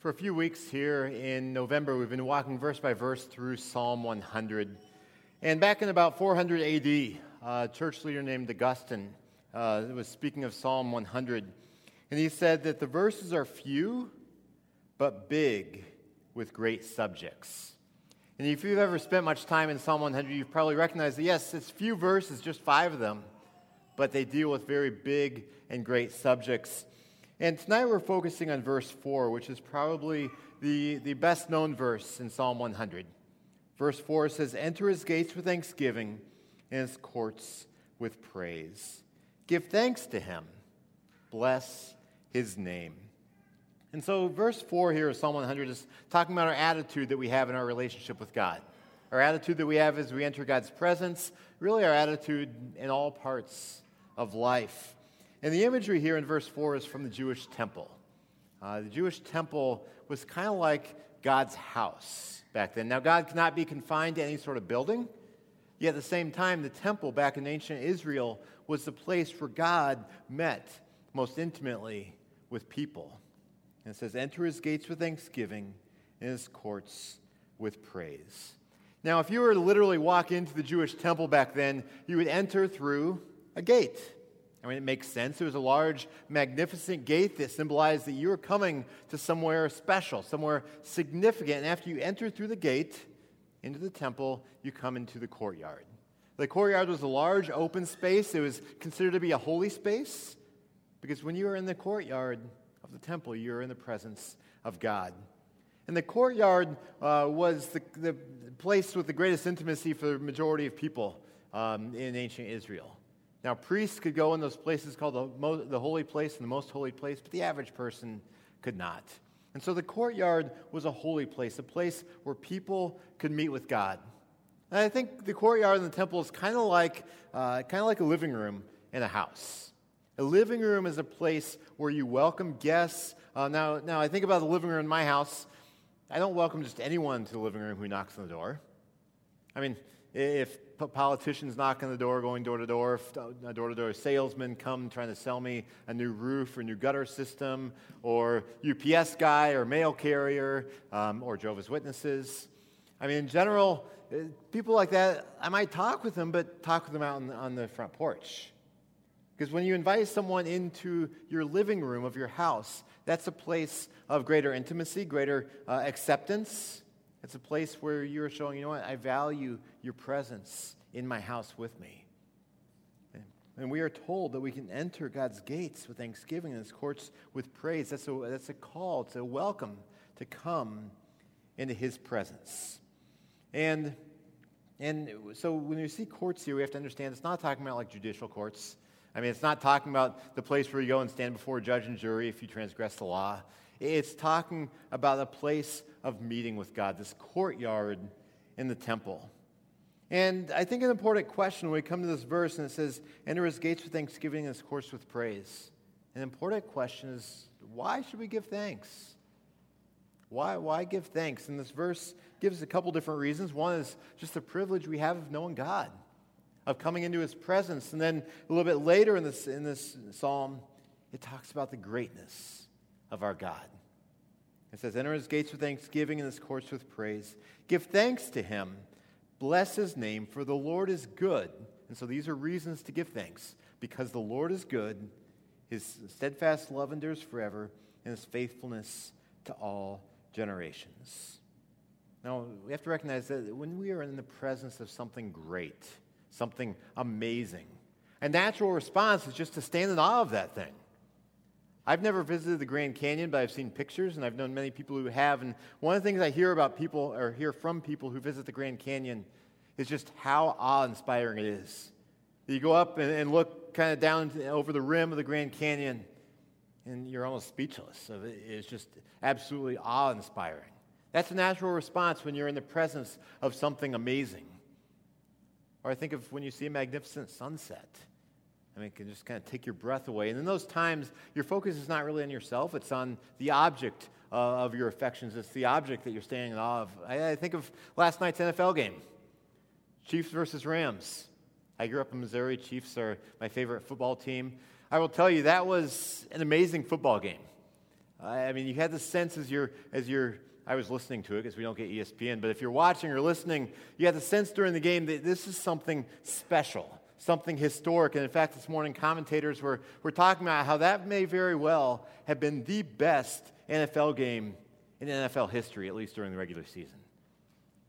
For a few weeks here in November, we've been walking verse by verse through Psalm 100. And back in about 400 AD, a church leader named Augustine uh, was speaking of Psalm 100. And he said that the verses are few, but big with great subjects. And if you've ever spent much time in Psalm 100, you've probably recognized that, yes, it's few verses, just five of them, but they deal with very big and great subjects. And tonight we're focusing on verse 4, which is probably the, the best known verse in Psalm 100. Verse 4 says, Enter his gates with thanksgiving and his courts with praise. Give thanks to him, bless his name. And so, verse 4 here of Psalm 100 is talking about our attitude that we have in our relationship with God. Our attitude that we have as we enter God's presence, really our attitude in all parts of life. And the imagery here in verse 4 is from the Jewish temple. Uh, the Jewish temple was kind of like God's house back then. Now, God cannot be confined to any sort of building, yet at the same time, the temple back in ancient Israel was the place where God met most intimately with people. And it says, Enter his gates with thanksgiving and his courts with praise. Now, if you were to literally walk into the Jewish temple back then, you would enter through a gate. I mean, it makes sense. It was a large, magnificent gate that symbolized that you were coming to somewhere special, somewhere significant. And after you enter through the gate into the temple, you come into the courtyard. The courtyard was a large, open space. It was considered to be a holy space because when you were in the courtyard of the temple, you were in the presence of God. And the courtyard uh, was the, the, place with the greatest intimacy for the majority of people um, in ancient Israel. Now, priests could go in those places called the, the holy place and the most holy place, but the average person could not. And so the courtyard was a holy place, a place where people could meet with God. And I think the courtyard in the temple is kind of like, uh, kind of like a living room in a house. A living room is a place where you welcome guests. Uh, now, now, I think about the living room in my house. I don't welcome just anyone to the living room who knocks on the door. I mean, if politicians knock on the door, going door to door, if door to door salesman come trying to sell me a new roof or new gutter system, or UPS guy or mail carrier um, or Jehovah's Witnesses. I mean, in general, uh, people like that, I might talk with them, but talk with them out on the, on the front porch. Because when you invite someone into your living room of your house, that's a place of greater intimacy, greater uh, acceptance. It's a place where you're showing, you know what, I value your presence in my house with me. And we are told that we can enter God's gates with thanksgiving and his courts with praise. That's a, that's a call, it's a welcome to come into his presence. And, and so when you see courts here, we have to understand it's not talking about like judicial courts. I mean, it's not talking about the place where you go and stand before a judge and jury if you transgress the law. It's talking about a place of meeting with God, this courtyard in the temple. And I think an important question when we come to this verse and it says, Enter his gates with thanksgiving and his courts with praise. An important question is, why should we give thanks? Why, why give thanks? And this verse gives a couple different reasons. One is just the privilege we have of knowing God, of coming into his presence. And then a little bit later in this, in this psalm, it talks about the greatness of our God. It says, Enter his gates with thanksgiving and his courts with praise. Give thanks to him. Bless his name, for the Lord is good. And so these are reasons to give thanks. Because the Lord is good, his steadfast love endures forever, and his faithfulness to all generations. Now, we have to recognize that when we are in the presence of something great, something amazing, a natural response is just to stand in awe of that thing. I've never visited the Grand Canyon, but I've seen pictures, and I've known many people who have. And one of the things I hear about people, or hear from people who visit the Grand Canyon, is just how awe inspiring it is. You go up and, and look kind of down over the rim of the Grand Canyon, and you're almost speechless. It's just absolutely awe inspiring. That's a natural response when you're in the presence of something amazing. Or I think of when you see a magnificent sunset I mean, it can just kind of take your breath away. And in those times, your focus is not really on yourself, it's on the object uh, of your affections. It's the object that you're standing in awe of. I, I think of last night's NFL game Chiefs versus Rams. I grew up in Missouri. Chiefs are my favorite football team. I will tell you, that was an amazing football game. I mean, you had the sense as you're, as you're I was listening to it because we don't get ESPN, but if you're watching or listening, you had the sense during the game that this is something special, something historic. And in fact, this morning, commentators were, were talking about how that may very well have been the best NFL game in NFL history, at least during the regular season.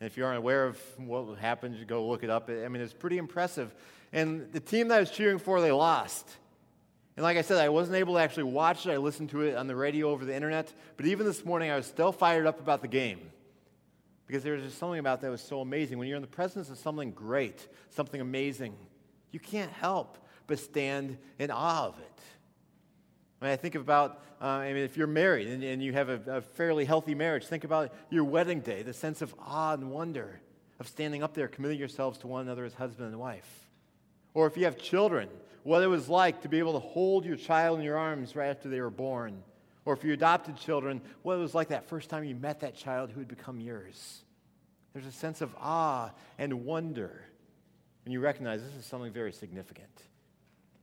And if you aren't aware of what happened, you go look it up. I mean, it's pretty impressive. And the team that I was cheering for, they lost. And like I said, I wasn't able to actually watch it. I listened to it on the radio over the internet. But even this morning, I was still fired up about the game. Because there was just something about that was so amazing. When you're in the presence of something great, something amazing, you can't help but stand in awe of it. I, mean, I think about, uh, I mean, if you're married and, and you have a, a fairly healthy marriage, think about your wedding day, the sense of awe and wonder of standing up there, committing yourselves to one another as husband and wife. Or if you have children, what it was like to be able to hold your child in your arms right after they were born. Or if you adopted children, what it was like that first time you met that child who had become yours. There's a sense of awe and wonder when you recognize this is something very significant.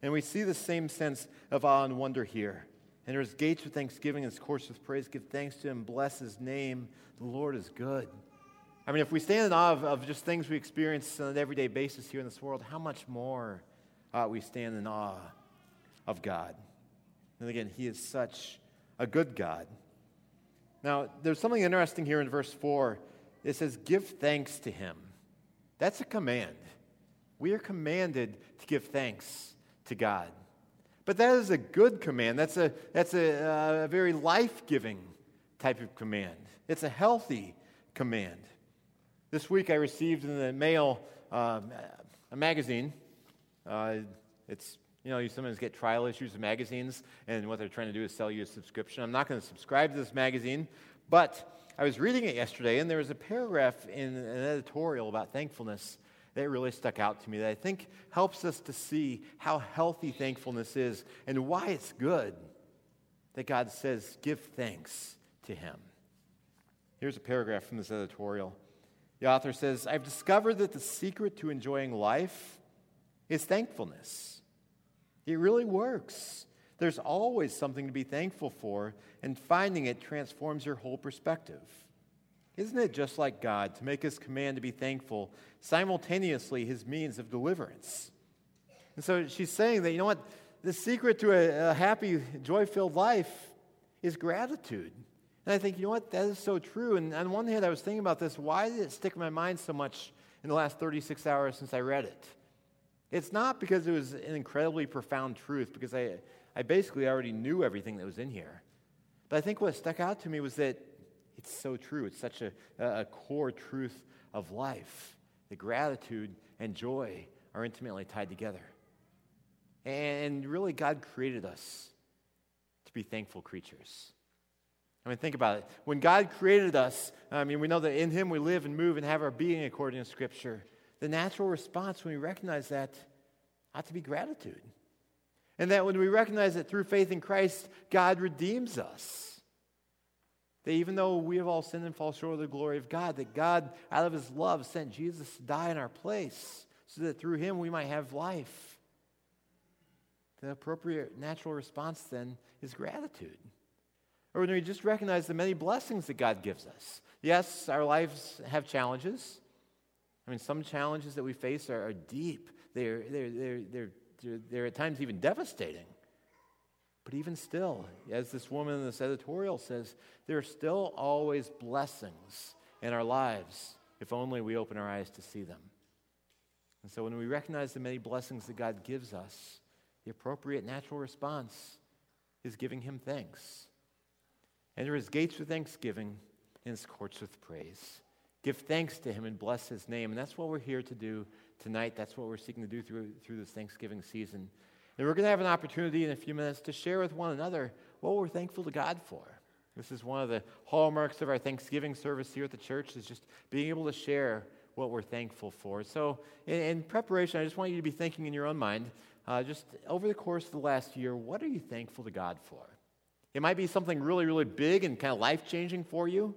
And we see the same sense of awe and wonder here. And there's gates with thanksgiving and courts with praise. Give thanks to him, bless his name. The Lord is good. I mean, if we stand in awe of, of just things we experience on an everyday basis here in this world, how much more uh, we stand in awe of God? And again, he is such a good God. Now, there's something interesting here in verse 4. It says, Give thanks to him. That's a command. We are commanded to give thanks to God. But that is a good command. That's a, that's a, a very life giving type of command. It's a healthy command. This week I received in the mail um, a magazine. Uh, it's, you know, you sometimes get trial issues of magazines, and what they're trying to do is sell you a subscription. I'm not going to subscribe to this magazine, but I was reading it yesterday, and there was a paragraph in an editorial about thankfulness that really stuck out to me that I think helps us to see how healthy thankfulness is and why it's good that God says, give thanks to Him. Here's a paragraph from this editorial. The author says, I've discovered that the secret to enjoying life is thankfulness. It really works. There's always something to be thankful for, and finding it transforms your whole perspective. Isn't it just like God to make his command to be thankful simultaneously his means of deliverance? And so she's saying that, you know what? The secret to a, a happy, joy filled life is gratitude. And I think, you know what? That is so true. And on one hand, I was thinking about this. Why did it stick in my mind so much in the last 36 hours since I read it? It's not because it was an incredibly profound truth, because I, I basically already knew everything that was in here. But I think what stuck out to me was that it's so true. It's such a, a core truth of life that gratitude and joy are intimately tied together. And really, God created us to be thankful creatures. I mean, think about it. When God created us, I mean, we know that in Him we live and move and have our being according to Scripture. The natural response when we recognize that ought to be gratitude. And that when we recognize that through faith in Christ, God redeems us. That even though we have all sinned and fall short of the glory of God, that God, out of his love, sent Jesus to die in our place so that through him we might have life. The appropriate natural response then is gratitude. Or when we just recognize the many blessings that God gives us. Yes, our lives have challenges. I mean, some challenges that we face are, are deep, they're, they're, they're, they're, they're at times even devastating. But even still, as this woman in this editorial says, there are still always blessings in our lives if only we open our eyes to see them. And so when we recognize the many blessings that God gives us, the appropriate natural response is giving Him thanks. Enter His gates with thanksgiving and His courts with praise. Give thanks to Him and bless His name. And that's what we're here to do tonight. That's what we're seeking to do through, through this Thanksgiving season. And we're going to have an opportunity in a few minutes to share with one another what we're thankful to God for. This is one of the hallmarks of our Thanksgiving service here at the church is just being able to share what we're thankful for. So, in, in preparation, I just want you to be thinking in your own mind, uh, just over the course of the last year, what are you thankful to God for? It might be something really, really big and kind of life changing for you.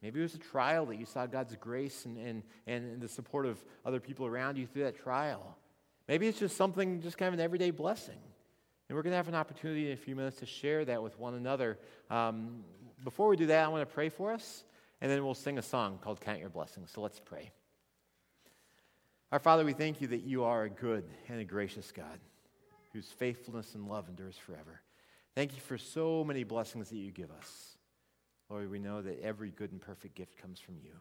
Maybe it was a trial that you saw God's grace and, and, and the support of other people around you through that trial. Maybe it's just something, just kind of an everyday blessing. And we're going to have an opportunity in a few minutes to share that with one another. Um, before we do that, I want to pray for us, and then we'll sing a song called Count Your Blessings. So let's pray. Our Father, we thank you that you are a good and a gracious God whose faithfulness and love endures forever. Thank you for so many blessings that you give us. Lord, we know that every good and perfect gift comes from you.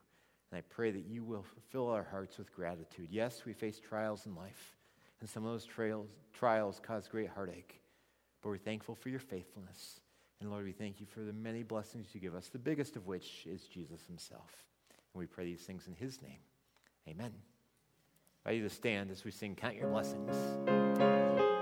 And I pray that you will fill our hearts with gratitude. Yes, we face trials in life, and some of those trials, trials cause great heartache. But we're thankful for your faithfulness. And Lord, we thank you for the many blessings you give us, the biggest of which is Jesus himself. And we pray these things in his name. Amen. I invite you to stand as we sing Count Your Blessings.